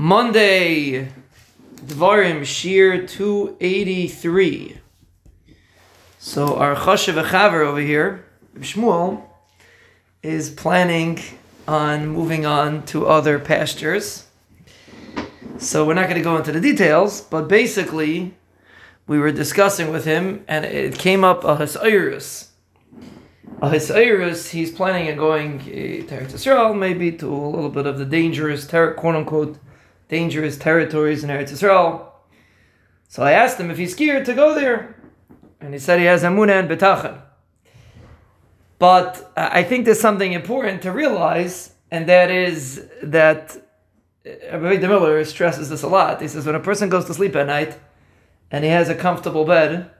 Monday, Dvarim Shiur 283. So our Choshev Chaver over here, Shmuel, is planning on moving on to other pastures. So we're not going to go into the details, but basically, we were discussing with him, and it came up a Hasayurus. A Hasayurus, he's planning on going eh, to Eretz Yisrael, maybe to a little bit of the dangerous, quote unquote, dangerous territories in Eretz Yisrael. So I asked him if he's scared to go there, and he said he has Emunah and Bitachon. But uh, I think there's something important to realize, and that is that uh, Rabbi de Miller stresses this a lot. He says when a person goes to sleep at night and he has a comfortable bed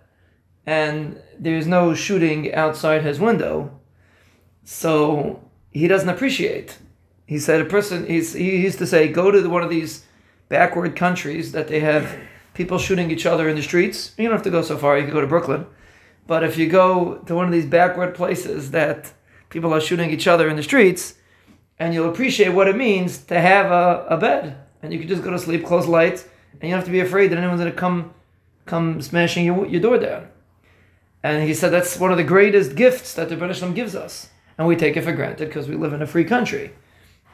and there's no shooting outside his window, so he doesn't appreciate. He said a person he's, he used to say go to one of these backward countries that they have people shooting each other in the streets. You don't have to go so far. You can go to Brooklyn, but if you go to one of these backward places that people are shooting each other in the streets and you'll appreciate what it means to have a, a bed. And you can just go to sleep, close lights, and you don't have to be afraid that anyone's going to come come smashing your, your door down. And he said that's one of the greatest gifts that the British gives us. And we take it for granted because we live in a free country.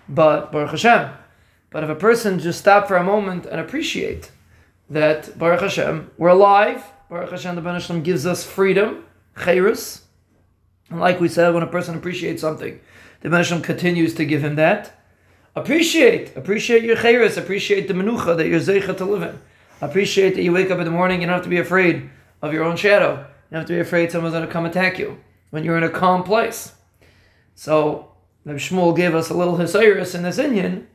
But, Baruch Hashem, but if a person just stop for a moment and appreciate that, Baruch Hashem, we're alive, Baruch Hashem, the British gives us freedom, chayrus. And like we said, when a person appreciates something, the Menachem continues to give him that. Appreciate, appreciate your chayris, appreciate the menucha that you're zeicha to live in. Appreciate that you wake up in the morning, you don't have to be afraid of your own shadow. You don't have to be afraid someone's going to come attack you when you're in a calm place. So, Rabbi Shmuel gave us a little hisayris in this inyan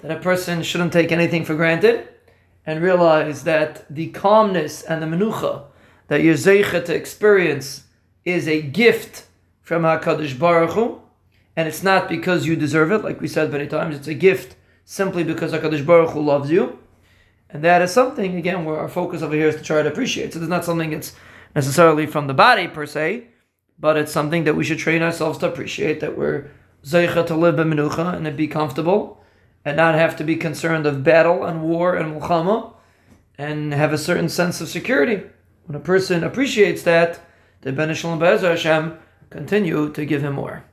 that a person shouldn't take anything for granted and realize that the calmness and the menucha that you're zeicha to experience is a gift from HaKadosh Baruch Hu, and it's not because you deserve it, like we said many times, it's a gift simply because HaKadosh Baruch Hu loves you. And that is something, again, where our focus over here is to try to appreciate. So it's not something that's necessarily from the body per se, but it's something that we should train ourselves to appreciate, that we're zeicha to live b'menucha and be comfortable, and not have to be concerned of battle and war and milchama, and have a certain sense of security. When a person appreciates that, the Ben Shalom Hashem continue to give him more.